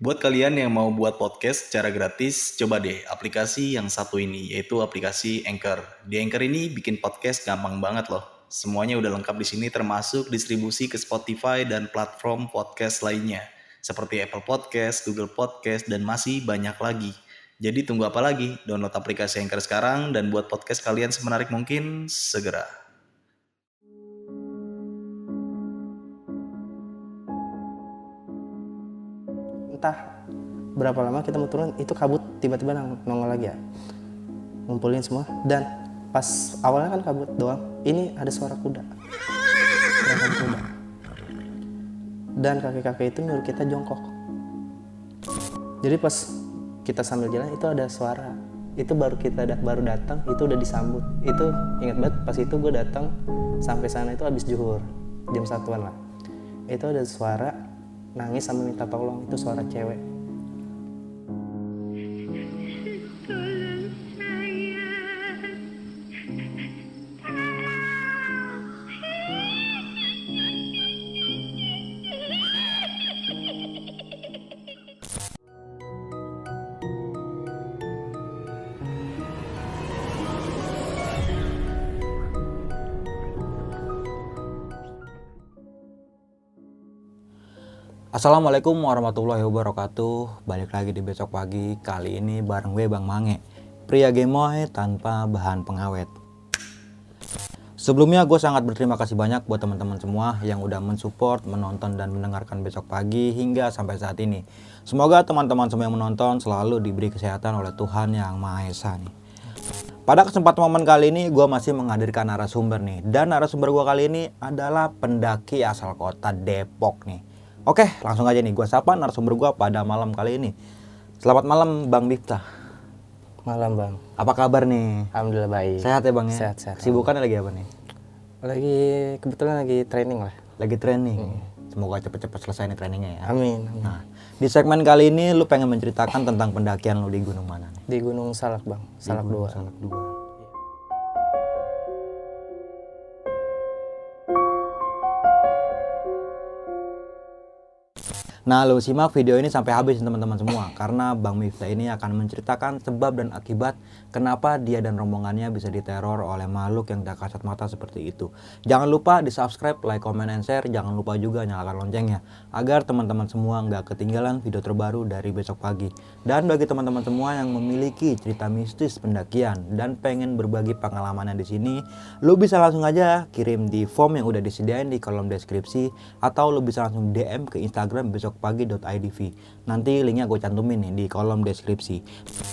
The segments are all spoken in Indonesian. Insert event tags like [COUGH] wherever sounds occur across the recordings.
Buat kalian yang mau buat podcast secara gratis, coba deh aplikasi yang satu ini, yaitu aplikasi Anchor. Di Anchor ini bikin podcast gampang banget loh. Semuanya udah lengkap di sini termasuk distribusi ke Spotify dan platform podcast lainnya. Seperti Apple Podcast, Google Podcast, dan masih banyak lagi. Jadi tunggu apa lagi? Download aplikasi Anchor sekarang dan buat podcast kalian semenarik mungkin segera. Entah berapa lama kita mau turun itu kabut tiba-tiba nong- nongol lagi ya. Ngumpulin semua. Dan pas awalnya kan kabut doang ini ada suara kuda. Gerakan kuda. Dan kakek-kakek itu nyuruh kita jongkok. Jadi pas kita sambil jalan itu ada suara. Itu baru kita da- baru datang itu udah disambut. Itu ingat banget pas itu gue datang sampai sana itu habis juhur jam satuan lah. Itu ada suara nangis sama minta tolong itu suara cewek Assalamualaikum warahmatullahi wabarakatuh Balik lagi di besok pagi Kali ini bareng gue Bang Mange Pria gemoy tanpa bahan pengawet Sebelumnya gue sangat berterima kasih banyak buat teman-teman semua yang udah mensupport, menonton dan mendengarkan besok pagi hingga sampai saat ini. Semoga teman-teman semua yang menonton selalu diberi kesehatan oleh Tuhan yang Maha Esa nih. Pada kesempatan momen kali ini gue masih menghadirkan narasumber nih dan narasumber gue kali ini adalah pendaki asal kota Depok nih. Oke langsung aja nih gue sapa narasumber gue pada malam kali ini. Selamat malam Bang Difta. malam bang Apa kabar nih? alhamdulillah baik Sehat ya Bang ya? Sehat, sehat. Kesibukannya lagi apa nih? lagi kebetulan lagi training lah Lagi training. Semoga cepet-cepet selesai nih trainingnya ya. amin, amin. Nah, di segmen kali ini lu pengen menceritakan tentang pendakian lu di gunung mana nih? di Gunung Salak bang Salak Di Gunung dua Salak 2. Nah, lu simak video ini sampai habis teman-teman semua karena Bang Miftah ini akan menceritakan sebab dan akibat kenapa dia dan rombongannya bisa diteror oleh makhluk yang tak kasat mata seperti itu. Jangan lupa di-subscribe, like, comment, and share. Jangan lupa juga nyalakan loncengnya agar teman-teman semua nggak ketinggalan video terbaru dari besok pagi. Dan bagi teman-teman semua yang memiliki cerita mistis pendakian dan pengen berbagi pengalamannya di sini, lu bisa langsung aja kirim di form yang udah disediain di kolom deskripsi atau lu bisa langsung DM ke Instagram besokpagi.idv. Nanti linknya gue cantumin nih di kolom deskripsi.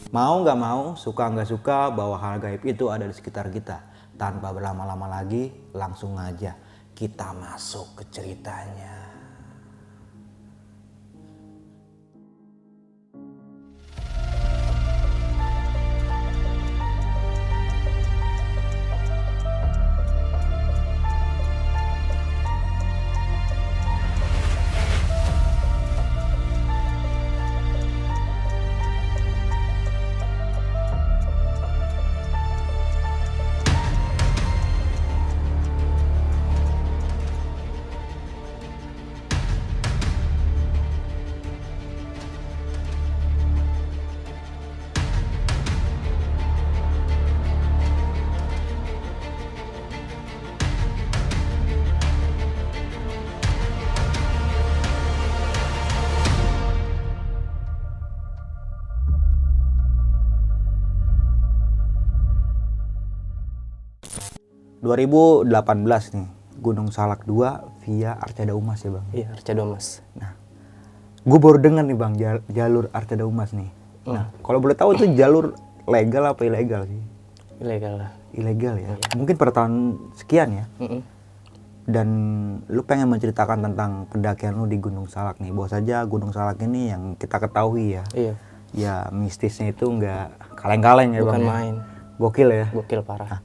Mau nggak mau, suka nggak suka bahwa hal gaib itu ada di sekitar kita. Tanpa berlama-lama lagi, langsung aja kita masuk ke ceritanya. ...2018 nih... ...Gunung Salak 2 via Arcada Umas ya bang. iya Arca Domas Nah, gue baru dengar nih bang jal- jalur Arcada Umas nih. Oh. Nah, kalau boleh tahu itu jalur legal apa ilegal sih? ilegal lah Ilegal ya. Mungkin per tahun sekian ya. Mm-mm. Dan lu pengen menceritakan tentang pendakian lu di Gunung Salak nih. Bahwa saja Gunung Salak ini yang kita ketahui ya. iya Ya mistisnya itu nggak kaleng-kaleng ya bukan bang. ya. main Gokil ya. gokil parah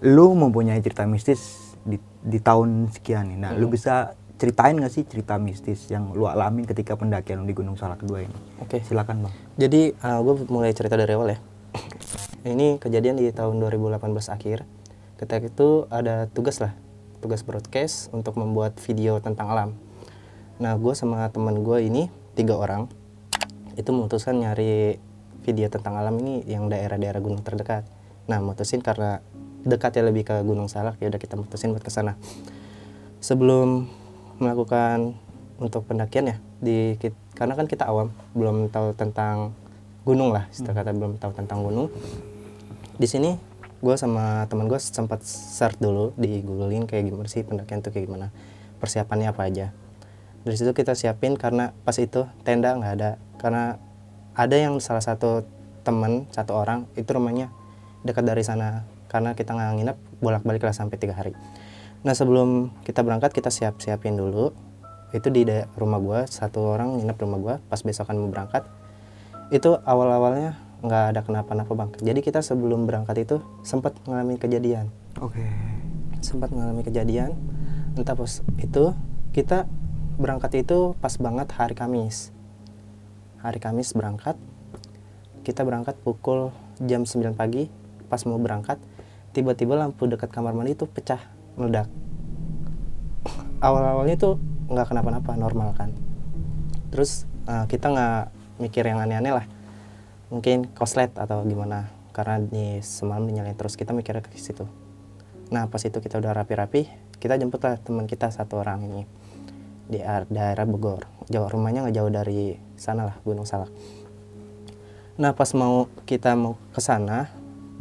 Lu mempunyai cerita mistis di, di tahun sekian nih. Nah, lu bisa ceritain nggak sih cerita mistis yang lu alamin ketika pendakian lu di Gunung Salak 2 ini? oke Silakan bang. Jadi gue mulai cerita dari awal ya. Ini kejadian di tahun 2018 akhir. Ketika itu ada tugas lah, tugas broadcast untuk membuat video tentang alam. Nah gue sama teman gue ini tiga orang itu memutuskan nyari video tentang alam ini yang daerah-daerah gunung terdekat nah mutusin karena dekat ya lebih ke Gunung Salak ya udah kita mutusin buat ke sana. Sebelum melakukan untuk pendakian ya di karena kan kita awam belum tahu tentang gunung lah istilah kata belum tahu tentang gunung. Di sini gue sama teman gue sempat search dulu di googling kayak gimana sih pendakian tuh kayak gimana persiapannya apa aja. Dari situ kita siapin karena pas itu tenda nggak ada karena ada yang salah satu teman satu orang itu rumahnya dekat dari sana karena kita nggak nginep bolak balik lah sampai tiga hari. Nah sebelum kita berangkat kita siap siapin dulu. Itu di rumah gua satu orang nginep di rumah gua pas besokan mau berangkat. Itu awal awalnya nggak ada kenapa-napa bang. Jadi kita sebelum berangkat itu sempat mengalami kejadian. Oke. sempat mengalami kejadian. Entah pas itu kita berangkat itu pas banget hari Kamis. Hari Kamis berangkat kita berangkat pukul jam 9 pagi pas mau berangkat tiba-tiba lampu dekat kamar mandi itu pecah meledak awal-awalnya tuh nggak kenapa-napa normal kan terus eh, kita nggak mikir yang aneh-aneh lah mungkin koslet atau gimana karena di semalam dinyalain terus kita mikirnya ke situ Nah pas itu kita udah rapi-rapi, kita jemput lah teman kita satu orang ini di daerah Bogor. Jauh rumahnya nggak jauh dari sana lah Gunung Salak. Nah pas mau kita mau ke sana,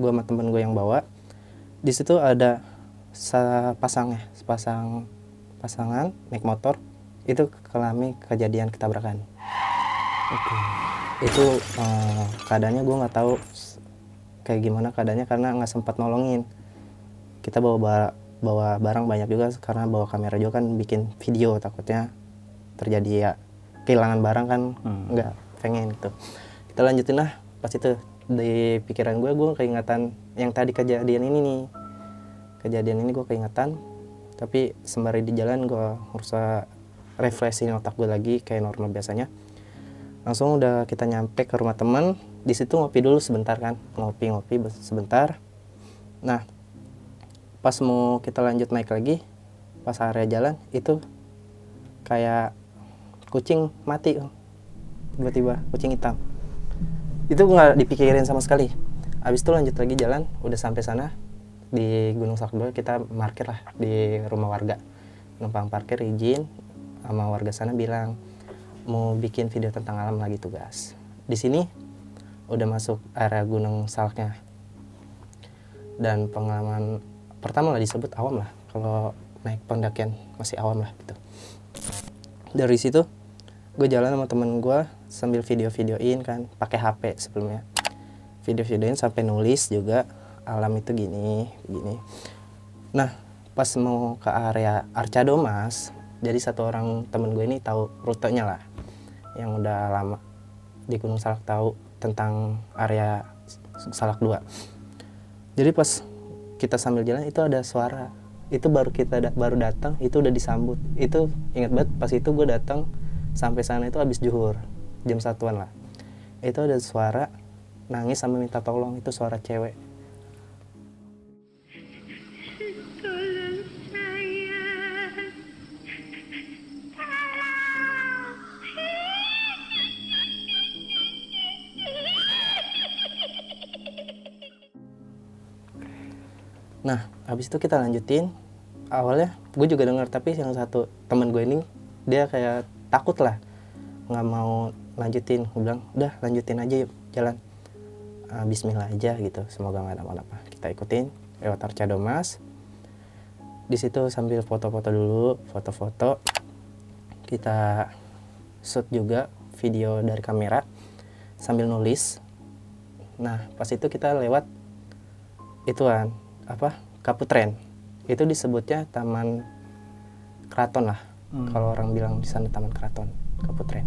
gue sama temen gue yang bawa, di situ ada sepasang ya, sepasang pasangan naik motor itu kelami kejadian ketabrakan. Itu eh, keadaannya gue nggak tahu kayak gimana keadaannya karena nggak sempat nolongin. Kita bawa ba- bawa barang banyak juga karena bawa kamera juga kan bikin video takutnya terjadi ya kehilangan barang kan nggak pengen gitu. Kita lanjutin lah pas itu di pikiran gue gue keingatan. Yang tadi kejadian ini nih. Kejadian ini gue keingatan. Tapi sembari di jalan gue berusaha refreshing otak gue lagi kayak normal biasanya. Langsung udah kita nyampe ke rumah teman. Di situ ngopi dulu sebentar kan. Ngopi-ngopi be- sebentar. Nah pas mau kita lanjut naik lagi pas area jalan itu kayak kucing mati. Tiba-tiba kucing hitam itu nggak dipikirin sama sekali. Abis itu lanjut lagi jalan udah sampai sana di Gunung Salak kita parkir lah di rumah warga. Numpang parkir izin sama warga sana bilang mau bikin video tentang alam lagi tugas di sini udah masuk area Gunung Salaknya dan pengalaman pertama lah disebut awam lah kalau naik pendakian masih awam lah gitu. Dari situ gue jalan sama temen gue sambil video-videoin kan pakai HP sebelumnya. Video-videoin sampai nulis juga alam itu gini gini. Nah pas mau ke area Arcado Mas jadi satu orang temen gue ini tahu rutenya lah yang udah lama di Gunung Salak tahu tentang area Salak 2 jadi pas kita sambil jalan itu ada suara. Itu baru kita da- baru datang itu udah disambut. Itu ingat banget pas itu gue datang sampai sana itu habis juhur jam satuan lah itu ada suara nangis sama minta tolong itu suara cewek. Nah, habis itu kita lanjutin. Awalnya gue juga dengar tapi yang satu teman gue ini dia kayak takut lah, nggak mau lanjutin. Gue bilang, udah lanjutin aja yuk jalan. Ah, Bismillah aja gitu, semoga nggak ada apa-apa. Kita ikutin lewat Arcado Mas. Di situ sambil foto-foto dulu, foto-foto. Kita shoot juga video dari kamera sambil nulis. Nah, pas itu kita lewat ituan apa Kaputren itu disebutnya taman keraton lah kalau orang bilang di sana taman keraton Kaputren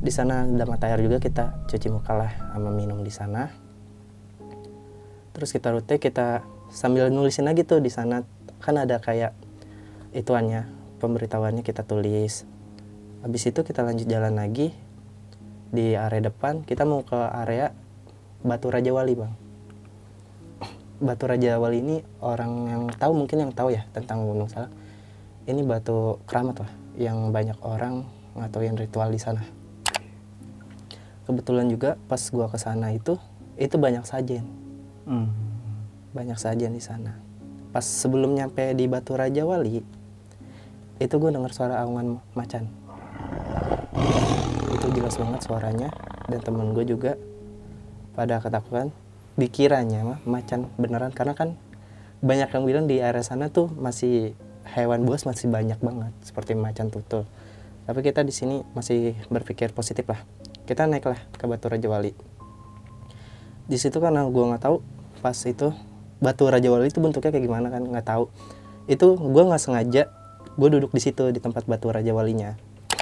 di sana ada mata air juga kita cuci muka lah sama minum di sana. Terus kita rute kita sambil nulisin lagi tuh di sana. Kan ada kayak ituannya pemberitahuannya kita tulis. Habis itu kita lanjut jalan lagi di area depan. Kita mau ke area Batu Raja Wali bang. Batu Raja Wali ini orang yang tahu mungkin yang tahu ya tentang Gunung Salak. Ini batu keramat lah yang banyak orang ngatoin ritual di sana. kebetulan juga pas gua ke sana itu itu banyak sajen Hmm. banyak sajen di sana pas sebelum nyampe di Batu Raja Wali itu gue dengar suara awangan macan itu jelas banget suaranya dan temen gue juga pada ketakutan dikiranya mah macan beneran karena kan banyak yang bilang di area sana tuh masih hewan buas masih banyak banget seperti macan tutul. Tapi kita di sini masih berpikir positif lah. Kita naik lah ke Batu Raja Wali. Di situ karena gue nggak tahu pas itu batu Raja Wali itu bentuknya kayak gimana kan nggak tahu. Itu gue nggak sengaja gue duduk di situ di tempat batu Raja Walinya.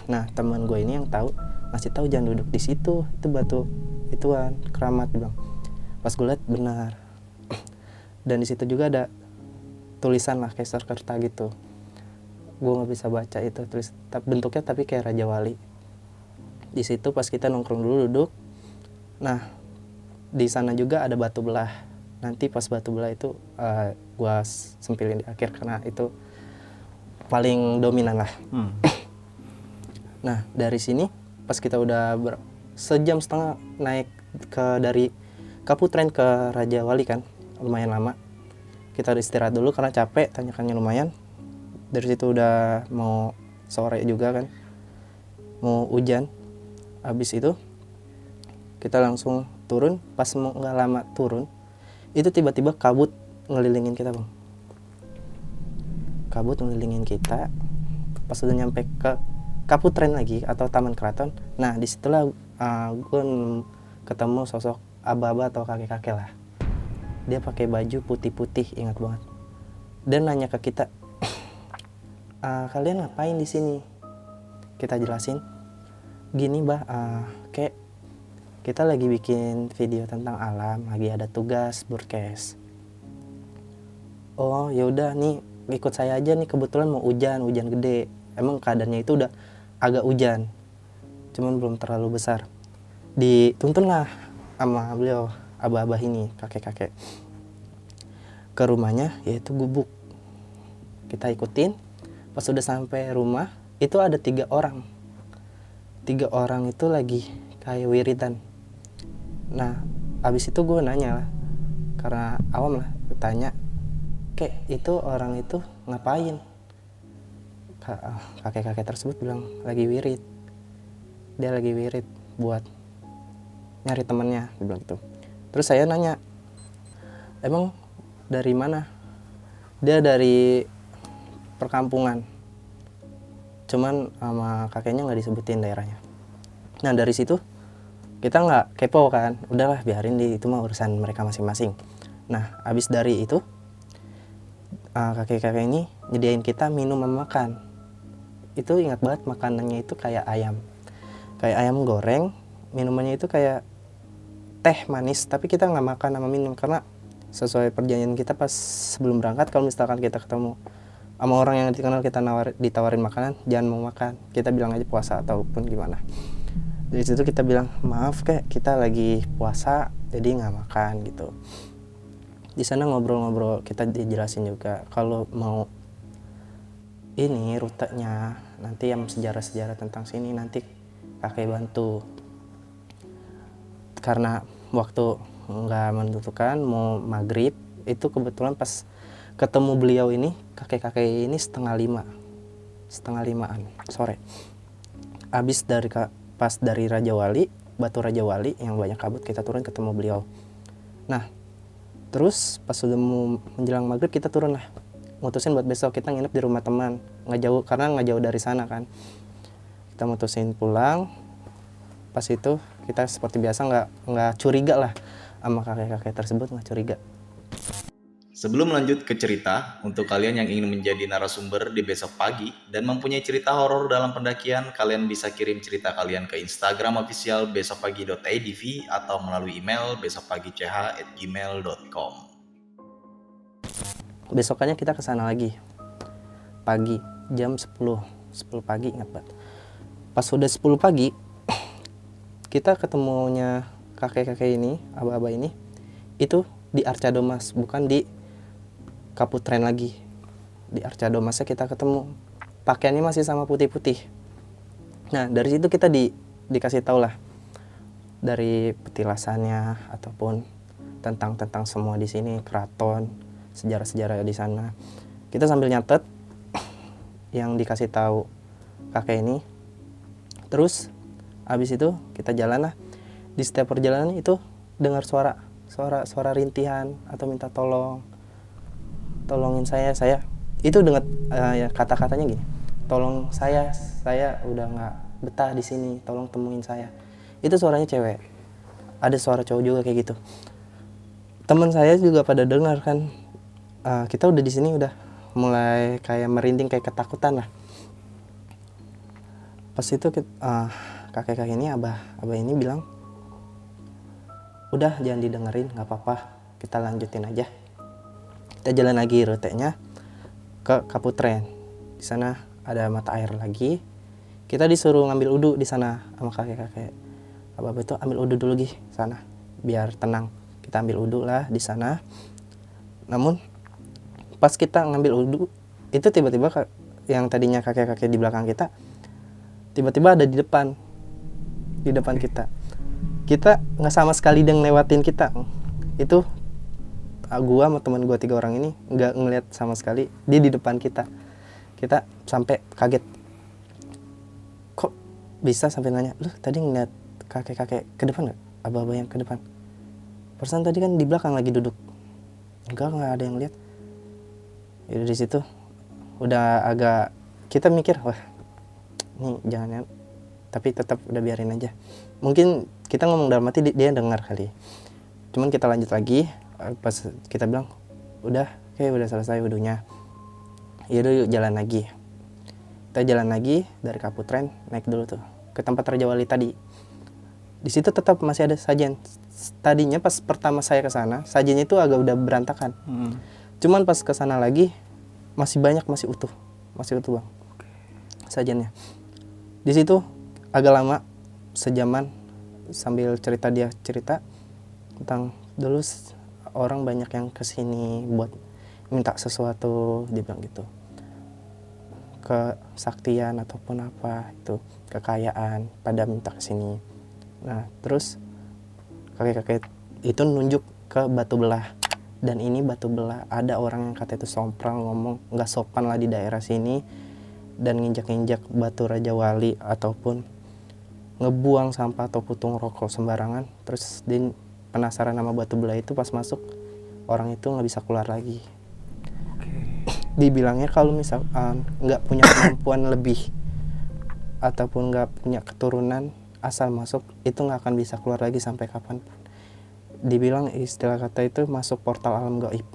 Nah teman gue ini yang tahu masih tahu jangan duduk di situ itu batu ituan keramat bilang. Pas gue lihat benar. [CLEARS THROAT] Dan di situ juga ada tulisan lah kayak kerta gitu. Gue nggak bisa baca itu tulis tapi bentuknya tapi kayak Raja Wali. Di situ pas kita nongkrong dulu duduk nah di sana juga ada batu belah. Nanti pas batu belah itu eh, gua sempilin di akhir karena itu paling dominan lah. Hmm. [COUGHS] nah dari sini pas kita udah ber- sejam setengah naik ke dari Kaputren ke Raja Wali kan lumayan lama kita udah istirahat dulu karena capek tanyakannya lumayan. Dari situ udah mau sore juga kan mau hujan. Habis itu kita langsung turun. Pas mau nggak lama turun itu tiba-tiba kabut ngelilingin kita bang. Kabut ngelilingin kita. Pas udah nyampe ke Kaputren lagi atau Taman Keraton. Nah di situlah uh, gue ketemu sosok aba-aba atau kakek-kakek lah dia pakai baju putih-putih ingat banget. Dan nanya ke kita "Ah, kalian ngapain di sini? Kita jelasin gini bah ah, kayak kita lagi bikin video tentang alam lagi ada tugas broadcast. Oh yaudah nih ikut saya aja nih kebetulan mau hujan hujan gede. Emang keadaannya itu udah agak hujan cuman belum terlalu besar. Dituntun lah sama beliau abah-abah ini kakek-kakek. Ke rumahnya yaitu gubuk. Kita ikutin. Pas udah sampai rumah itu ada tiga orang. Tiga orang itu lagi kayak wiridan. Nah abis itu gue nanya lah karena awam lah tanya kek itu orang itu ngapain? Ah, kakek-kakek tersebut bilang lagi wirid. Dia lagi wirid buat nyari temennya dia bilang gitu terus saya nanya emang dari mana? Dia dari perkampungan. Cuman sama kakeknya nggak disebutin daerahnya. Nah dari situ kita nggak kepo kan. Udahlah biarin di itu mah urusan mereka masing-masing. Nah abis dari itu uh, kakek-kakek ini nyediain kita minum sama makan. Itu ingat banget makanannya itu kayak ayam. Kayak ayam goreng minumannya itu kayak teh manis tapi kita nggak makan sama minum karena sesuai perjanjian kita pas sebelum berangkat kalau misalkan kita ketemu sama orang yang dikenal kita nawar, ditawarin makanan jangan mau makan. Kita bilang aja puasa ataupun gimana. Dari situ kita bilang maaf kayak kita lagi puasa jadi nggak makan gitu. Di sana ngobrol-ngobrol kita dijelasin juga kalau mau ini rutenya nanti yang sejarah-sejarah tentang sini nanti kakek bantu karena waktu nggak menentukan mau maghrib itu kebetulan pas ketemu beliau ini kakek-kakek ini setengah lima setengah limaan sore. Abis dari pas dari Raja Wali Batu Raja Wali yang banyak kabut kita turun ketemu beliau. Nah terus pas sudah mau menjelang maghrib kita turun lah. Mutusin buat besok kita nginep di rumah teman. Nggak jauh karena nggak jauh dari sana kan. Kita mutusin pulang. Pas itu kita seperti biasa nggak nggak curiga lah sama kakek-kakek tersebut nggak curiga. Sebelum lanjut ke cerita, untuk kalian yang ingin menjadi narasumber di besok pagi dan mempunyai cerita horor dalam pendakian, kalian bisa kirim cerita kalian ke Instagram official besokpagi.idv atau melalui email besokpagi.ch@gmail.com. besokannya kita ke sana lagi. Pagi jam 10 10 pagi ingat banget pas udah 10 pagi kita ketemunya kakek-kakek ini aba-aba ini itu di Arca Domas bukan di Kaputren lagi. Di Arca Domasnya kita ketemu. Pakaiannya masih sama putih-putih. Nah dari situ kita di dikasih tau lah dari petilasannya ataupun tentang tentang semua di sini keraton sejarah-sejarah di sana. Kita sambil nyatet yang dikasih tahu kakek ini. Terus habis itu kita jalan lah di setiap perjalanan itu dengar suara suara suara rintihan atau minta tolong. Tolongin saya saya itu dengar eh, ya, kata-katanya gini. Tolong saya saya udah nggak betah di sini tolong temuin saya. Itu suaranya cewek. Ada suara cowok juga kayak gitu. Teman saya juga pada dengar kan eh, kita udah di sini udah mulai kayak merinding kayak ketakutan lah. Pas itu kit- eh, kakek-kakek ini abah abah ini bilang udah jangan didengerin nggak apa-apa kita lanjutin aja. Kita jalan lagi rutenya ke Kaputren. Di sana ada mata air lagi. Kita disuruh ngambil udu di sana sama kakek-kakek. Apa itu ambil udu dulu gih sana biar tenang. Kita ambil udu lah di sana. Namun pas kita ngambil udu itu tiba-tiba yang tadinya kakek-kakek di belakang kita tiba-tiba ada di depan di depan kita. Kita nggak sama sekali dia ngelewatin kita. Itu ah, gua sama teman gua tiga orang ini nggak ngeliat sama sekali dia di depan kita. Kita sampai kaget. Kok bisa sampai nanya lu tadi ngeliat kakek-kakek ke depan nggak? Abah-abah yang ke depan. Perasaan tadi kan di belakang lagi duduk. Enggak nggak ada yang lihat. Ya di situ udah agak kita mikir wah ini jangan tapi tetap udah biarin aja. Mungkin kita ngomong dalam hati di- dia dengar kali. Cuman kita lanjut lagi eh, pas kita bilang udah kayak udah selesai wudhunya. Yaudah yuk jalan lagi. Kita jalan lagi dari Kaputren naik dulu tuh ke tempat Raja Wali tadi. Di situ tetap masih ada sajian. Tadinya pas pertama saya ke sana sajiannya itu agak udah berantakan. Cuman pas ke sana lagi masih banyak masih utuh. Masih utuh bang. Sajiannya. Di situ agak lama sejaman sambil cerita dia cerita tentang dulu orang banyak yang ke sini buat minta sesuatu dia bilang gitu. Kesaktian ataupun apa itu kekayaan pada minta ke sini. Nah terus kakek-kakek itu nunjuk ke batu belah. Dan ini batu belah ada orang yang kata itu sompral ngomong nggak sopan lah di daerah sini. Dan nginjak-injak batu Raja Wali ataupun ngebuang sampah atau putung rokok sembarangan terus dia penasaran sama batu belah itu pas masuk orang itu nggak bisa keluar lagi. [CLEARS THROAT] Dibilangnya kalau misalkan nggak punya kemampuan lebih ataupun nggak punya keturunan asal masuk itu nggak akan bisa keluar lagi sampai kapan pun. Dibilang istilah kata itu masuk portal alam gaib.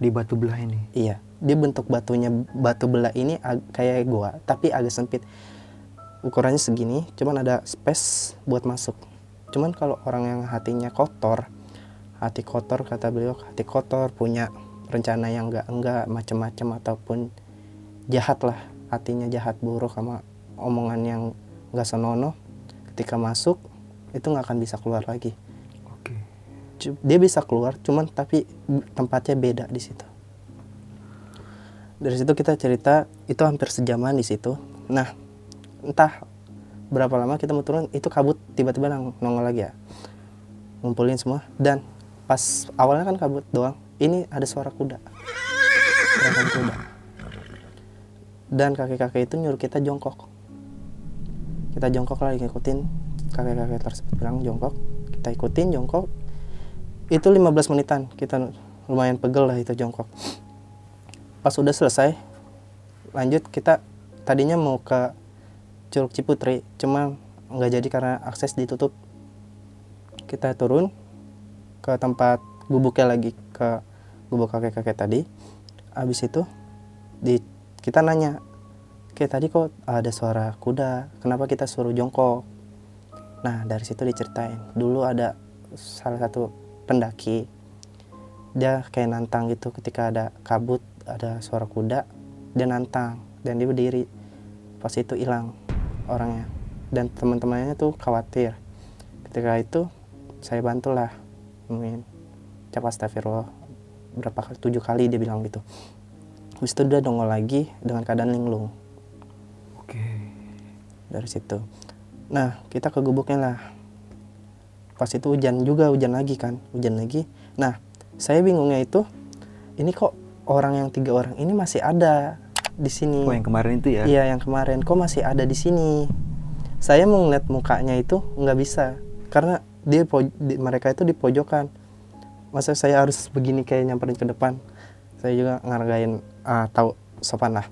Di batu belah ini? Iya, dia bentuk batunya batu belah ini kayak gua, tapi agak sempit. Ukurannya segini, cuman ada space buat masuk. Cuman kalau orang yang hatinya kotor, hati kotor kata beliau, hati kotor punya rencana yang enggak enggak macem-macem ataupun jahat lah, hatinya jahat buruk sama omongan yang enggak senonoh, ketika masuk itu nggak akan bisa keluar lagi. oke Dia bisa keluar, cuman tapi tempatnya beda di situ dari situ kita cerita itu hampir sejaman di situ nah entah berapa lama kita mau turun itu kabut tiba-tiba nongol lagi ya. Ngumpulin semua. Dan pas awalnya kan kabut doang ini ada suara kuda. Gerakan kuda. Dan kakek-kakek itu nyuruh kita jongkok. Kita jongkok lagi ngikutin kakek-kakek tersebut bilang jongkok. Kita ikutin jongkok. Itu 15 menitan. Kita lumayan pegel lah itu jongkok. Pas udah selesai lanjut kita tadinya mau ke Curug Ciputri cuma nggak jadi karena akses ditutup. Kita turun ke tempat gubuknya lagi ke gubuk kakek-kakek tadi. Habis itu di kita nanya kayak tadi kok ada suara kuda? Kenapa kita suruh jongkok? Nah dari situ diceritain. Dulu ada salah satu pendaki dia kayak nantang gitu ketika ada kabut ada suara kuda dia nantang dan dia berdiri. Pas itu hilang orangnya. Dan teman-temannya tuh khawatir. Ketika itu saya bantulah nemuin cap astagfirullah berapa kali tujuh kali dia bilang gitu. Habis itu dia nongol lagi dengan keadaan linglung. Oke. Dari situ. Nah kita ke gubuknya lah. Pas itu hujan juga hujan lagi kan. Hujan lagi. Nah saya bingungnya itu ini kok orang yang tiga orang ini masih ada di sini Oh yang kemarin itu ya? Iya yang kemarin kok masih ada di sini. Saya mau ngeliat mukanya itu nggak bisa karena dia di- mereka itu di pojokan. Masa saya harus begini kayak nyamperin ke depan. Saya juga ngargain ah, tahu sopan lah.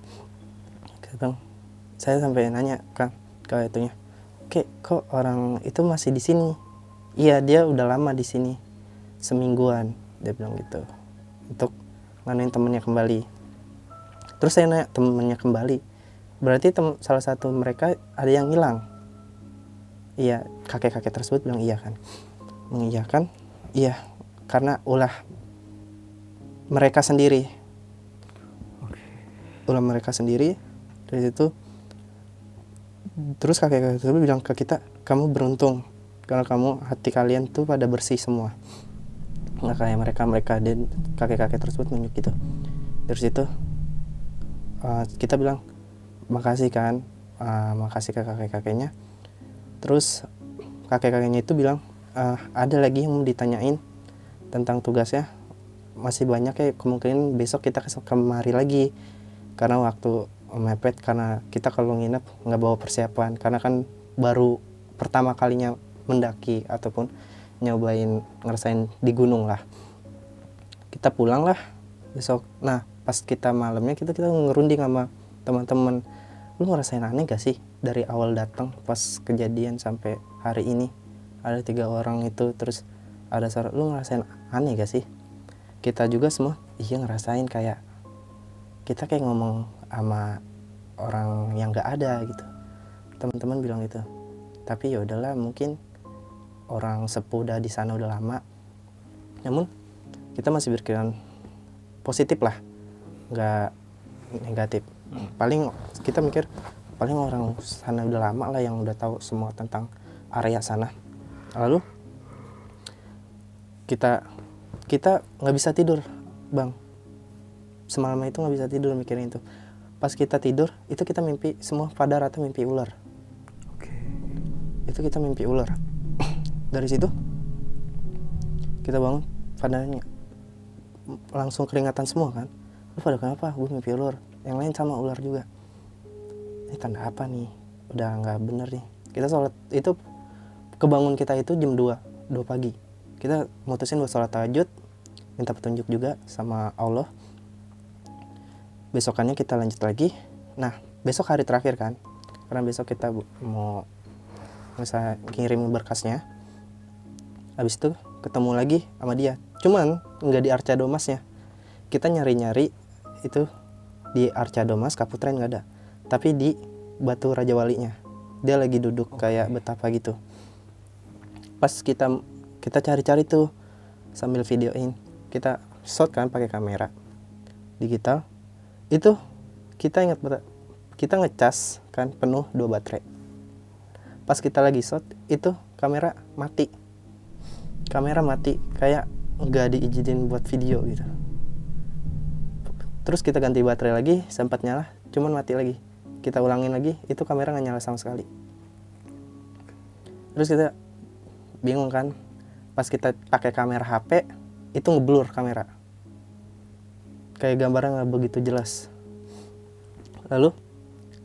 Bang, saya sampai nanya kan ke itunya. Oke, kok orang itu masih di sini? Iya, dia udah lama di sini. Semingguan, dia bilang gitu. Untuk nganuin temennya kembali terus saya nanya temennya kembali berarti tem salah satu mereka ada yang hilang? Iya. Kakek-kakek tersebut bilang iya kan. Mengiyakan iya karena ulah mereka sendiri. Ulah mereka sendiri. Dari situ terus kakek-kakek tersebut bilang ke kita kamu beruntung karena kamu hati kalian tuh pada bersih semua. Nggak kayak mereka mereka dan kakek-kakek tersebut nunjuk gitu. Dari situ uh, kita bilang makasih kan uh, makasih ke kakek-kakeknya. Terus kakek-kakeknya itu bilang "Uh, ada lagi yang mau ditanyain tentang tugasnya. Masih banyak ya kemungkinan besok kita kemari lagi. Karena waktu mepet karena kita kalau nginep nggak bawa persiapan. Karena kan baru pertama kalinya mendaki ataupun nyobain ngerasain di gunung lah. Kita pulang lah besok. Nah pas kita malamnya kita kita ngerunding sama teman-teman. Lu ngerasain aneh gak sih dari awal datang pas kejadian sampai hari ini? Ada tiga orang itu terus ada suara lu ngerasain aneh gak sih? Kita juga semua iya ngerasain kayak kita kayak ngomong sama orang yang gak ada gitu. Teman-teman bilang gitu tapi ya udahlah mungkin orang sepuh udah di sana udah lama. Namun kita masih berpikiran positif lah nggak negatif. Paling kita mikir paling orang sana udah lama lah yang udah tahu semua tentang area sana. Lalu kita kita nggak bisa tidur bang. Semalam itu nggak bisa tidur mikirin itu. Pas kita tidur itu kita mimpi semua pada rata mimpi ular. Oke. itu kita mimpi ular. [CLEARS THROAT] Dari situ kita bangun padanya langsung keringatan semua kan lu pada kenapa? Gue mimpi ular. Yang lain sama ular juga. Ini tanda apa nih? Udah nggak bener nih. Kita sholat itu kebangun kita itu jam 2 2 pagi. Kita mutusin buat sholat tahajud minta petunjuk juga sama Allah. Besokannya kita lanjut lagi. Nah besok hari terakhir kan? Karena besok kita mau bisa kirim berkasnya. Habis itu ketemu lagi sama dia. Cuman nggak di Arca Domasnya. Kita nyari-nyari itu di Arca Domas Kaputren nggak ada. Tapi di Batu Raja Walinya dia lagi duduk kayak betapa gitu. Pas kita kita cari-cari tuh sambil videoin kita shot kan pakai kamera digital. Itu kita ingat kita ngecas kan penuh dua baterai. Pas kita lagi shot itu kamera mati. Kamera mati kayak nggak diizinin buat video gitu terus kita ganti baterai lagi sempat nyala cuman mati lagi. Kita ulangin lagi itu kamera nggak nyala sama sekali. Terus kita bingung kan pas kita pakai kamera HP itu ngeblur kamera. Kayak gambarnya nggak begitu jelas. Lalu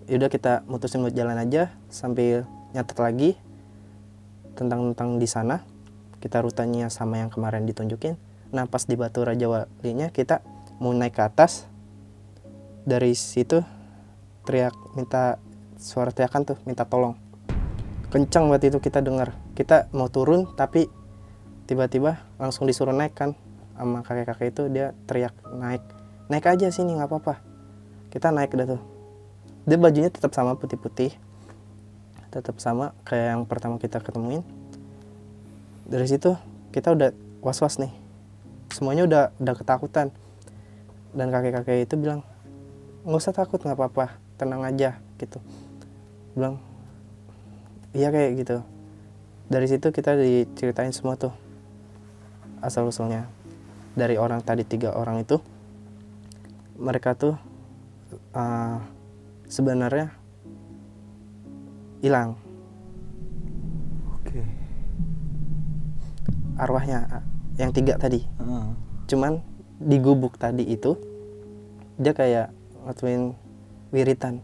yaudah kita mutusin buat jalan aja sambil nyatet lagi tentang tentang di sana. Kita rutenya sama yang kemarin ditunjukin. Nah pas di Batu Raja Walinya kita mau naik ke atas dari situ teriak minta suara teriakan tuh minta tolong. Kencang banget itu kita dengar kita mau turun tapi tiba-tiba langsung disuruh naik kan. Sama kakek-kakek itu dia teriak naik. Naik aja sini nggak apa-apa. Kita naik dah tuh. Dia bajunya tetap sama putih-putih. Tetap sama kayak yang pertama kita ketemuin. Dari situ kita udah was-was nih. Semuanya udah udah ketakutan. Dan kakek-kakek itu bilang nggak usah takut nggak apa-apa tenang aja gitu. Bilang iya kayak gitu. Dari situ kita diceritain semua tuh asal usulnya dari orang tadi tiga orang itu mereka tuh uh, sebenarnya hilang. Oke. arwahnya yang tiga tadi. Heeh. cuman di gubuk tadi itu dia kayak ngatuin wiritan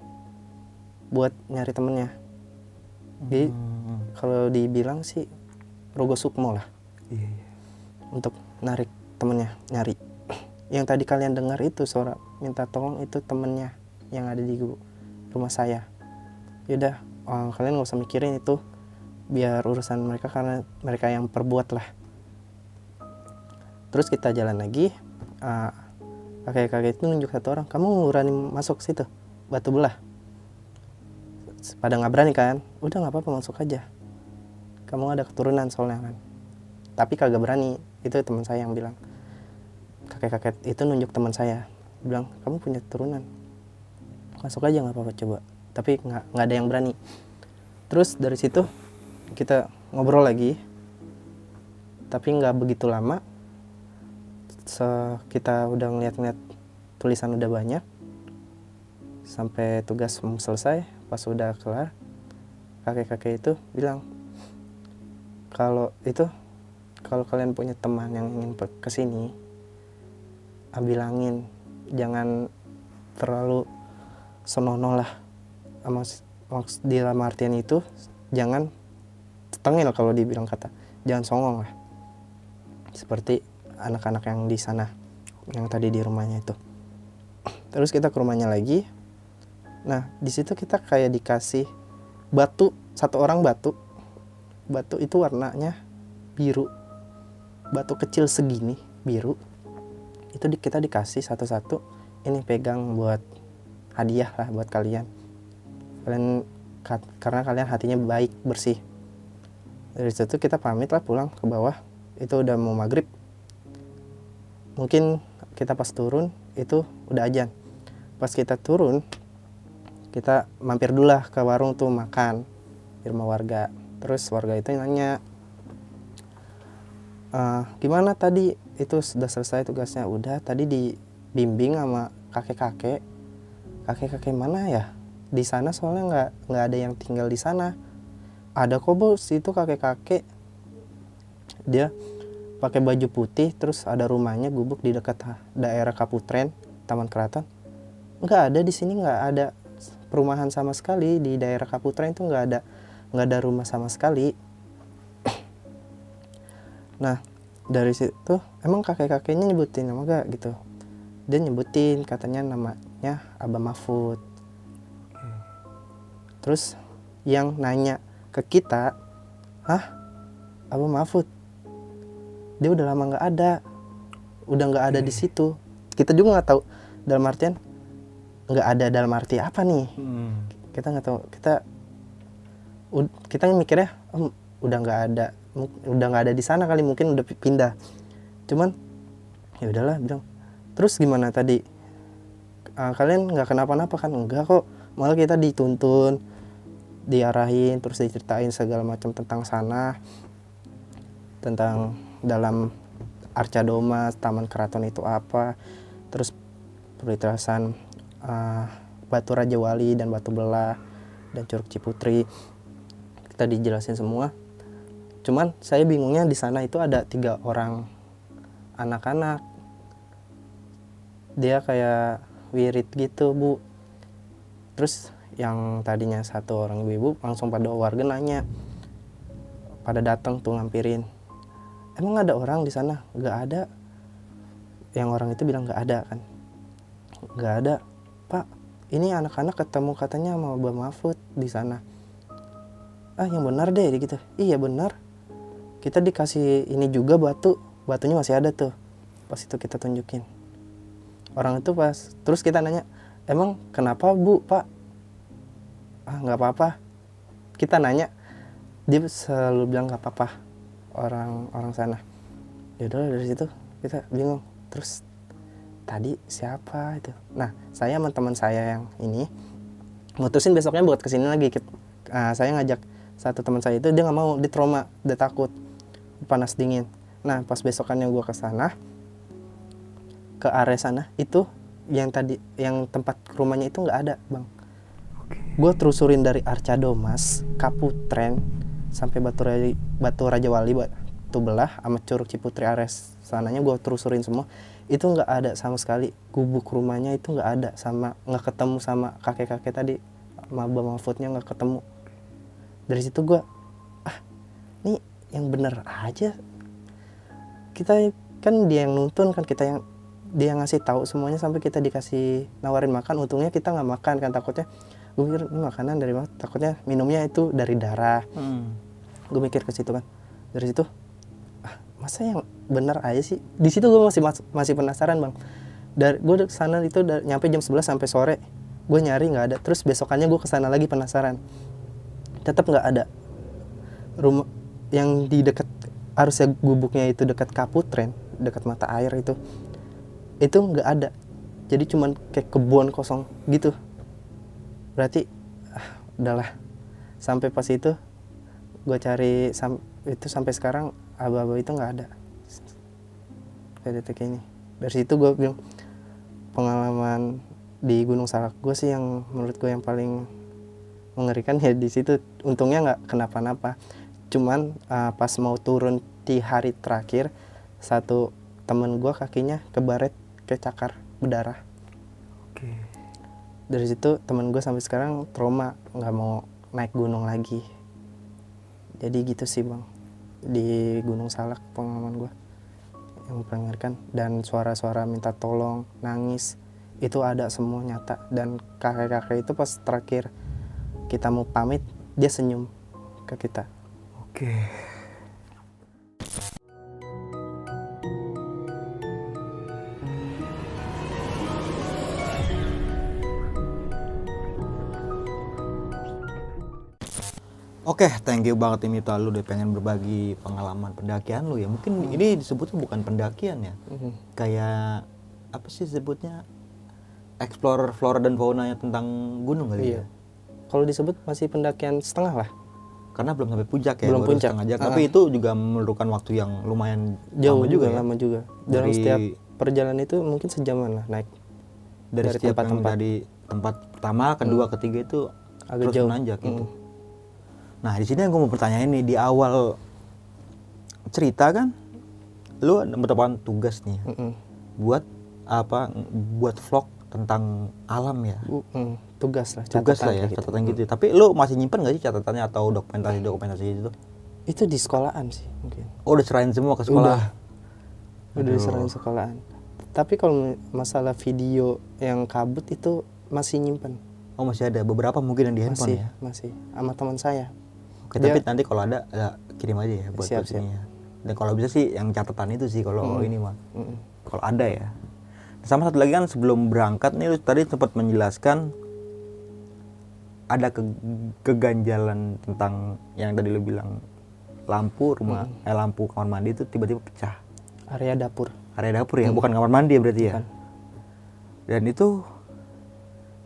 buat nyari temennya. Jadi Hmm. kalau dibilang sih rogo sukmo lah. Iya, iya. untuk narik temennya nyari. Yang tadi kalian dengar itu suara minta tolong itu temennya yang ada di rumah saya. Yaudah eh, kalian nggak usah mikirin itu. Biar urusan mereka karena mereka yang perbuat lah. Terus kita jalan lagi eh, kakek-kakek itu nunjuk satu orang kamu berani masuk situ? Batu belah. Pada nggak berani kan? Udah nggak apa-apa masuk aja. Kamu ada keturunan soalnya kan. Tapi kagak berani. Itu teman saya yang bilang. Kakek-kakek itu nunjuk teman saya. Bilang kamu punya keturunan. Masuk aja nggak apa-apa coba. Tapi nggak nggak ada yang berani. Terus dari situ kita ngobrol lagi. Tapi nggak begitu lama Se- kita udah ngeliat-ngeliat tulisan udah banyak. Sampai tugas selesai pas udah kelar kakek-kakek itu bilang kalau itu kalau kalian punya teman yang ingin ke sini bilangin jangan terlalu senonoh lah maks- di dalam artian itu jangan tengil kalau dibilang kata. Jangan songong lah. Seperti anak-anak yang di sana yang tadi di rumahnya itu. Terus kita ke rumahnya lagi. Nah di situ kita kayak dikasih batu satu orang batu. Batu itu warnanya biru. Batu kecil segini biru. Itu di- kita dikasih satu-satu. Ini pegang buat hadiah lah buat kalian. Kalian ka- karena kalian hatinya baik bersih. Dari situ kita pamit lah pulang ke bawah. Itu udah mau maghrib mungkin kita pas turun itu udah ajan pas kita turun kita mampir dulu lah ke warung tuh makan di rumah warga. Terus warga itu nanya "Eh, gimana tadi? Itu sudah selesai tugasnya. Udah tadi dibimbing sama kakek-kakek. Kakek-kakek mana ya? Di sana soalnya nggak nggak ada yang tinggal di sana. Ada kok bos itu kakek-kakek. Dia pakai baju putih terus ada rumahnya gubuk di dekat daerah Kaputren Taman Keraton. Nggak ada di sini nggak ada perumahan sama sekali. Di daerah Kaputren itu nggak ada nggak ada rumah sama sekali. [CLEARS THROAT] Nah dari situ emang kakek-kakeknya nyebutin nama gak gitu? Dia nyebutin katanya namanya Abah Mahfud. Terus yang nanya ke kita hah? Abah Mahfud dia udah lama nggak ada udah nggak ada di situ. Kita juga nggak tahu dalam artian nggak ada dalam arti apa nih. Hmm. kita nggak tahu kita ud- kita mikirnya "Hmm, udah nggak ada udah nggak ada di sana kali mungkin udah pi- pindah. Cuman ya udahlah bilang terus gimana tadi? Ah, kalian nggak kenapa-napa kan? Enggak kok malah kita dituntun diarahin terus diceritain segala macam tentang sana tentang dalam Arca Doma Taman Keraton itu apa terus perlintasan ah, Batu Raja Wali dan Batu Belah dan Curug Ciputri. Kita dijelasin semua. Cuman saya bingungnya di sana itu ada tiga orang anak-anak. Dia kayak wirid gitu bu. Terus yang tadinya satu orang ibu langsung pada warga nanya pada datang tuh ngampirin emang ada orang di sana? Nggak ada. Yang orang itu bilang nggak ada kan. Nggak ada. Pak ini anak-anak ketemu katanya sama Mbak Mahfud di sana. Ah yang benar deh gitu. Iya benar. Kita dikasih ini juga batu. Batunya masih ada tuh. Pas itu kita tunjukin. Orang itu pas terus kita nanya emang kenapa bu pak? Ah nggak apa-apa. Kita nanya dia selalu bilang nggak apa-apa orang orang sana. Ya udah dari situ kita bingung terus tadi siapa itu? Nah saya sama teman saya yang ini mutusin besoknya buat ke sini lagi. Ah, saya ngajak satu teman saya itu dia nggak mau dia trauma dia takut panas dingin. Nah pas besokannya gua ke sana ke area sana itu yang tadi yang tempat rumahnya itu nggak ada bang. Gue terusurin dari Arca Domas Kaputren sampai Batu Raja, Batu Raja Wali Ba- itu belah sama Curug Ciputri Ares. Sananya gue terusurin semua. Itu nggak ada sama sekali. Gubuk rumahnya itu nggak ada sama nggak ketemu sama kakek-kakek tadi. Sama Abah Mahfudnya nggak ketemu. Dari situ gue ah ini yang bener aja. Kita kan dia yang nuntun kan kita yang dia yang ngasih tahu semuanya sampai kita dikasih nawarin makan. Untungnya kita nggak makan kan takutnya. Gue mikir ini makanan dari mana? Takutnya minumnya itu dari darah. Hmm. Gue mikir ke situ kan. Dari situ ah masa yang benar aja sih? Di situ gue masih mas- masih penasaran bang. Dari gue ke sana itu dari, nyampe jam 11 sampai sore. Gue nyari nggak ada. Terus besokannya gue ke sana lagi penasaran. Tetap nggak ada. Rumah yang di dekat harusnya gubuknya itu dekat kaputren dekat mata air itu. Itu nggak ada. Jadi cuman kayak kebun kosong gitu. Berarti ah, udahlah. Sampai pas itu gue cari sam- itu sampai sekarang aba-aba itu nggak ada. Kayak detik ini. Dari situ gue bilang pengalaman di Gunung Salak gue sih yang menurut gue yang paling mengerikan ya di situ. Untungnya nggak kenapa-napa. Cuman uh, pas mau turun di hari terakhir satu temen gue kakinya kebaret ke cakar berdarah. Oke. dari situ temen gue sampai sekarang trauma nggak mau naik gunung lagi jadi gitu sih bang. Di Gunung Salak pengalaman gue yang mengerikan dan suara-suara minta tolong nangis itu ada semua nyata. Dan kakek-kakek itu pas terakhir kita mau pamit dia senyum ke kita. Oke. Oke, thank you banget ini lu udah pengen berbagi pengalaman pendakian lu ya. Mungkin ini disebutnya bukan pendakian ya. Kayak apa sih sebutnya? Explorer flora dan faunanya tentang gunung kali Iya. ya. kalau disebut masih pendakian setengah lah Karena belum sampai puncak ya, Belum baru puncak. setengah jam. Ah. Tapi itu juga memerlukan waktu yang lumayan jauh lama juga, juga ya. lama juga dalam Dari- setiap perjalanan itu mungkin sejaman lah naik dari, dari setiap tempat-tempat. yang dari tempat pertama, kedua, ketiga itu Agak terus jauh. menanjak gitu. Mm. Nah di sini yang gue mau pertanyaan nih di awal cerita kan, lu mendapatkan tugas nih ya, Mm-mm. buat apa? Buat vlog tentang alam ya. Mm, tugas lah Tugas lah ya, gitu. catatan gitu. Tapi lu masih nyimpen gak sih catatannya atau dokumentasi dokumentasi itu? itu di sekolahan sih mungkin Oh udah serahin semua ke sekolah. udah Aduh. diserahin sekolahan tapi kalau masalah video yang kabut itu masih nyimpen Oh masih ada beberapa mungkin yang di handphone masih ya. masih sama teman saya Oke, tapi nanti kalau ada ya, kirim aja ya buat Siap, ini ya. Dan kalau bisa sih yang catatan itu sih kalau Mm. ini mah. Mm-mm. Kalau ada ya. Sama satu lagi kan sebelum berangkat nih lu tadi sempat menjelaskan ada ke- keganjalan tentang yang tadi lu bilang lampu rumah eh lampu kamar mandi itu tiba-tiba pecah. area dapur Area dapur ya, bukan kamar mandi ya berarti ya. Bukan. Dan itu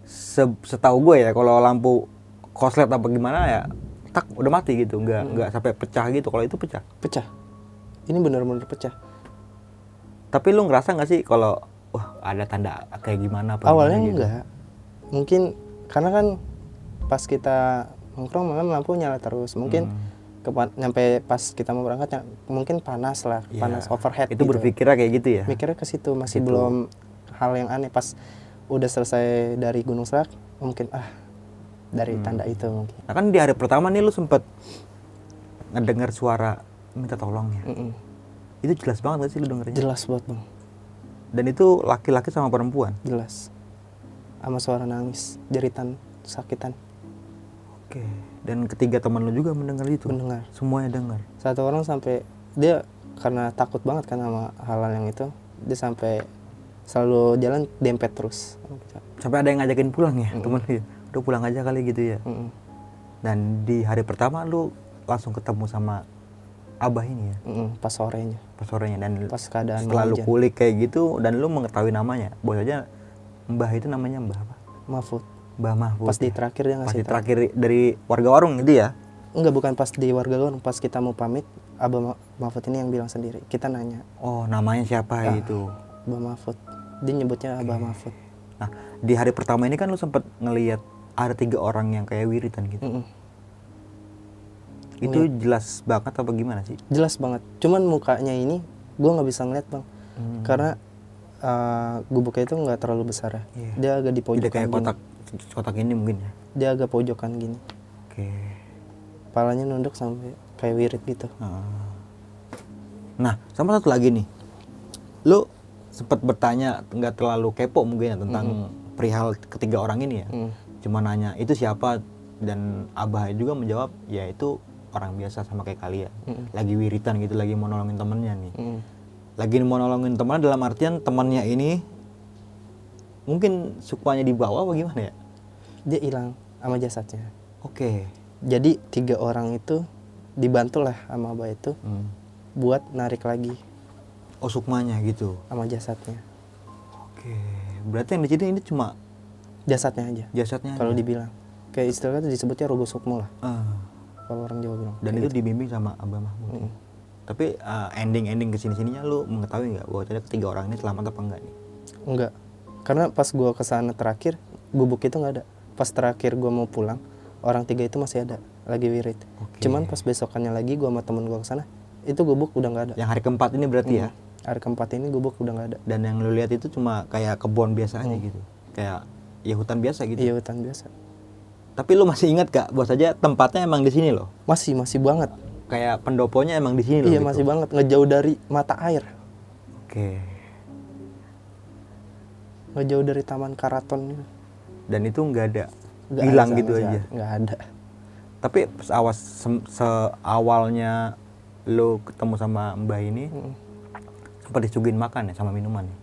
se- setahu gue ya kalau lampu koslet apa gimana ya tak udah mati gitu, nggak nggak sampai pecah gitu. Kalau itu pecah. pecah ini benar-benar pecah Tapi lu ngerasa nggak sih kalau wah ada tanda kayak gimana apa awalnya gimana gitu? enggak mungkin karena kan pas kita nongkrong malam lampu nyala terus mungkin Hmm. kepa- nyampe pas kita mau berangkat ya, mungkin panas lah Ya, panas overhead Itu gitu. berpikirnya kayak gitu ya. mikirnya ke situ masih Gitu. belum hal yang aneh pas udah selesai dari Gunung Salak mungkin ah dari Hmm. tanda itu mungkin Nah kan di hari pertama nih lu sempet ngedengar suara minta tolong ya. Mm-mm. Itu jelas banget gak sih lu dengernya? jelas buat bang Dan itu laki-laki sama perempuan. jelas sama suara nangis jeritan sakitan Oke. Dan ketiga teman lu juga mendengar itu. mendengar Semuanya dengar. satu orang sampai dia karena takut banget kan sama hal-hal yang itu dia sampai selalu jalan dempet terus. Sampai ada yang ngajakin pulang ya, temen lu. Ya? Udah pulang aja kali gitu ya. Mm-mm. Dan di hari pertama lu langsung ketemu sama abah ini ya, Mm-mm, pas sorenya pas sorenya dan pas keadaan setelah lu kulik kayak gitu dan lu mengetahui namanya. Bos aja Mbah itu namanya Mbah apa? Mahfud Mbah Mahfud. pas di ya? terakhir dia Pas ngasih di tahu. terakhir dari warga warung itu ya. enggak bukan pas di warga luar pas kita mau pamit Abah Ma- Mahfud ini yang bilang sendiri kita nanya Oh, namanya siapa Ah. gitu. Abah Mahfud dia nyebutnya Abah Mahfud Nah, di hari pertama ini kan lu sempet ngelihat ada tiga orang yang kayak wiritan gitu. Mm-mm. Itu jelas banget apa gimana sih? jelas banget cuman mukanya ini gue nggak bisa ngeliat bang karena uh, gubuknya itu nggak terlalu besar ya Iya. dia agak di Tidak pojokan kayak gini. kotak kotak ini mungkin ya. dia agak pojokan gini Oke. palanya nunduk sampai kayak wirid gitu Ah. Nah, sama satu lagi nih. Lu sempat bertanya nggak terlalu kepo mungkin ya tentang perihal ketiga orang ini ya. Mm. Cuma nanya itu siapa dan Abah juga menjawab ya itu orang biasa sama kayak kalian. Lagi wiritan gitu, lagi mau nolongin temennya nih. Mm. Lagi mau nolongin temannya dalam artian temannya ini mungkin sukanya di bawah apa gimana ya? dia hilang sama jasadnya Oke. jadi tiga orang itu dibantu lah sama abah itu Hmm. buat narik lagi Oh sukmanya gitu. sama jasadnya Oke. Berarti yang di sini ini cuma jasadnya aja jasadnya. kalau dibilang kayak istilahnya disebutnya rogo sukmo lah Ah. kalau orang Jawa bilang dan Kayak itu gitu. dibimbing sama Abah Mahmud. Tapi uh, ending-ending ke sini sininya lu mengetahui nggak bahwa ternyata ketiga orang ini selamat apa enggak nih? enggak karena pas gua ke sana terakhir gubuk itu nggak ada pas terakhir gua mau pulang orang tiga itu masih ada lagi wirid Oke. cuman pas besokannya lagi gua sama temen gua ke sana itu gubuk udah nggak ada Yang hari keempat ini berarti ya? hari keempat ini gubuk udah nggak ada Dan yang lu lihat itu cuma kayak kebun biasa aja gitu, kayak ya hutan biasa gitu. iya hutan biasa Tapi lu masih ingat gak bahwa saja tempatnya emang di sini loh? masih masih banget Kayak pendoponya emang di sini loh. iya gitu. masih banget ngejauh dari mata air Oke. ngejauh dari taman karaton gitu. Dan itu nggak ada, Nggak hilang ada gitu aja. nggak ada Tapi seawas sem- seawalnya lu ketemu sama Mbah ini Mm. sempat disuguhin makan ya sama minuman ya?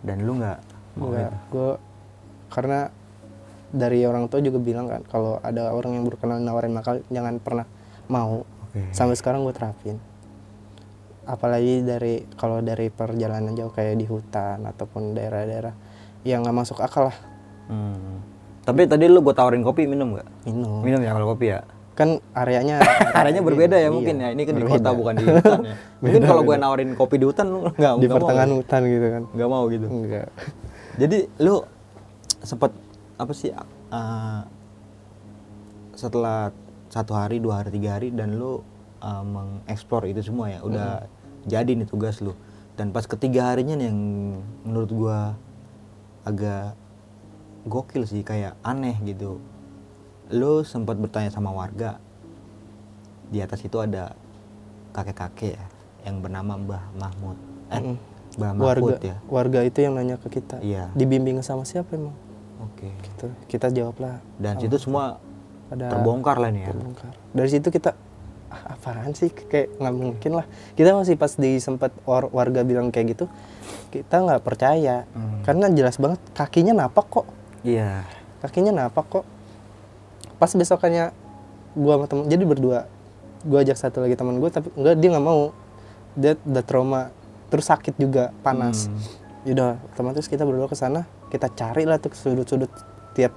Dan lu nggak mau Enggak, itu? gue karena dari orang tua juga bilang kan kalau ada orang yang berkenan nawarin makan jangan pernah mau. Oke. Sampai sekarang gue terapin. Apalagi dari kalau dari perjalanan jauh kayak di hutan ataupun daerah-daerah yang nggak masuk akal lah Hmm. Tapi tadi lu gue tawarin kopi minum nggak? minum. Minum ya kalau kopi ya. Kan areanya [LAUGHS] Areanya berbeda ya Iya, mungkin ya. Ini kan di berbeda. kota bukan di hutan ya. [LAUGHS] Mungkin kalau gue nawarin kopi di hutan lu nggak di mau pertengahan ya? hutan gitu kan. Nggak mau gitu. Enggak. Jadi lu sempat apa sih uh, setelah satu hari, dua hari, tiga hari dan lu uh, mengeksplor itu semua ya. Udah jadi nih tugas lu. Dan pas ketiga harinya nih yang menurut gua agak gokil sih kayak aneh gitu. Lu sempat bertanya sama warga di atas itu ada kakek-kakek ya yang bernama Mbah Mahmud. Eh, Mm. Mbah warga Mahmud ya. warga itu yang nanya ke kita. Iya. Dibimbing sama siapa emang? Oke. Gitu. Kita jawablah Dan situ semua ada terbongkar lah nih ya. terbongkar. Dari situ kita ah, apaan sih kayak nggak mungkin lah. Kita masih pas di sempat war- warga bilang kayak gitu, kita nggak percaya Hmm. karena jelas banget kakinya napak kok, Iya. kakinya napak kok. Pas besokannya gua sama temen jadi berdua, gua ajak satu lagi teman gua tapi enggak dia nggak mau, dia udah trauma terus sakit juga panas. Hmm. Yaudah otomatis kita berdua ke sana, kita cari lah tuh sudut-sudut tiap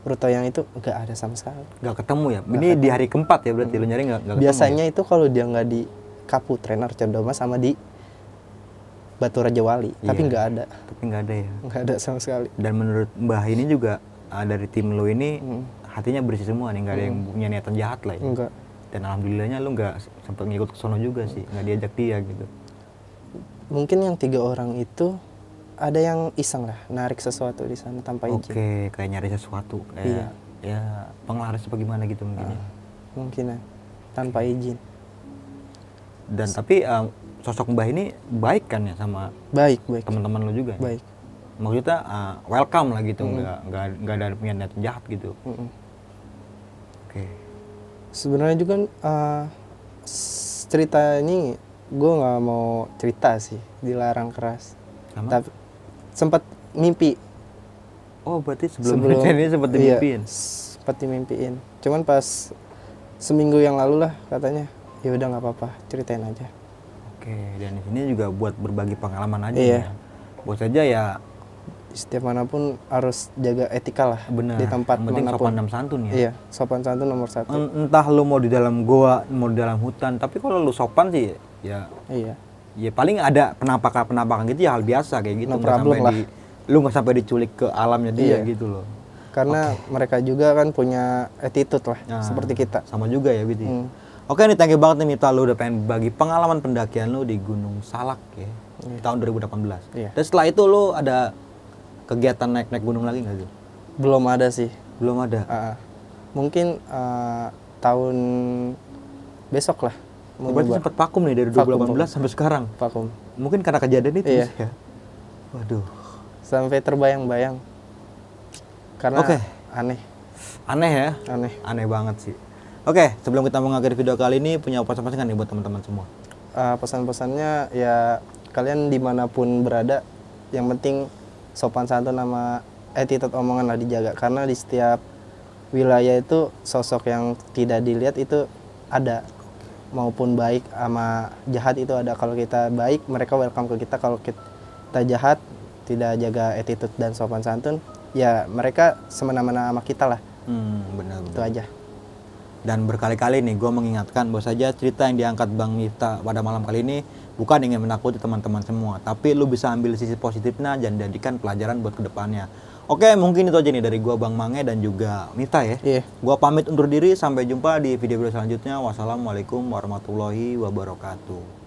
rute yang itu nggak ada sama sekali. Gak ketemu ya. Ini di hari keempat ya berarti lu nyari nggak nggak ketemu. Biasanya itu kalau dia nggak di Kaputren Arcandoma sama di Batu Raja Wali, tapi Iya. nggak ada, ya? Tapi nggak ada ya. nggak ada sama sekali. Dan menurut Mbah ini juga ah, dari tim lu ini Hmm. hatinya bersih semua nih, nggak ada yang punya niatan jahat lah ya. Enggak. Dan alhamdulillahnya lu nggak sempat ngikut ke sono juga sih, nggak diajak dia gitu. Mungkin yang tiga orang itu ada yang iseng lah, narik sesuatu di sana tanpa izin. Oke, kayak nyari sesuatu, kayak Iya. ya penglaris apa gimana gitu mungkin. ya. Mungkin ya, tanpa izin. Dan tapi ah, sosok Mbah ini baik kan ya sama Baik, baik, teman-teman lu juga. ya? baik. Maksudnya ah, welcome lah gitu, nggak nggak nggak ada punya niatan jahat gitu. Mm-mm. Oke. Sebenarnya juga uh, s- cerita ini gue nggak mau cerita sih, dilarang keras. Sama? Tapi sempat mimpi Oh, berarti sebelum, [LAUGHS] ini sempat iya, dimimpiin. sempat dimimpiin. Cuman pas seminggu yang lalu lah katanya, ya udah nggak apa-apa, ceritain aja. Oke, dan di sini juga buat berbagi pengalaman aja Iya. ya. Buat saja ya Setiap mana pun harus jaga etika lah benar. di tempat Yang penting mana pun. sopan dan santun ya. Iya, sopan santun nomor satu. En- Entah lu mau di dalam goa, mau di dalam hutan, tapi kalau lu sopan sih ya Iya, ya paling ada penampakan-penampakan gitu ya hal biasa kayak gitu. No Nggak sampai lah. di lu nggak sampai diculik ke alamnya dia Iya. gitu loh. karena mereka juga kan punya attitude lah Nah, seperti kita Sama juga ya, Biti. Hmm. Oke nih, thank you banget nih Mita lu udah pengen bagi pengalaman pendakian lu di Gunung Salak ya. Di tahun 2018. Iya. Dan setelah itu lu ada kegiatan naik-naik gunung lagi nggak sih? belum ada sih Belum ada. Ah, mungkin ah, tahun besok lah mau Berarti sempat vakum nih dari Vakum, 2018 sampai sekarang. vakum Mungkin karena kejadian itu Iya. ya. Waduh. sampai terbayang-bayang karena Oke. aneh Aneh ya. aneh Aneh banget sih. Oke, sebelum kita mengakhiri video kali ini punya pesan-pesan nggak nih buat teman-teman semua? Ah, pesan-pesannya ya kalian di mana pun berada yang penting sopan santun sama attitude omongan lah dijaga karena di setiap wilayah itu sosok yang tidak dilihat itu ada maupun baik sama jahat itu ada kalau kita baik mereka welcome ke kita kalau kita jahat tidak jaga attitude dan sopan santun ya mereka semena-mena sama kita lah Hmm, benar. itu aja Dan berkali-kali nih gue mengingatkan bahwa saja cerita yang diangkat Bang Miftah pada malam kali ini bukan ingin menakuti teman-teman semua, tapi lu bisa ambil sisi positifnya dan jadikan pelajaran buat ke depannya. Oke, mungkin itu aja nih dari gua Bang Mange dan juga Miftah ya. Iya. Gua pamit undur diri, sampai jumpa di video-video selanjutnya. Wassalamualaikum warahmatullahi wabarakatuh.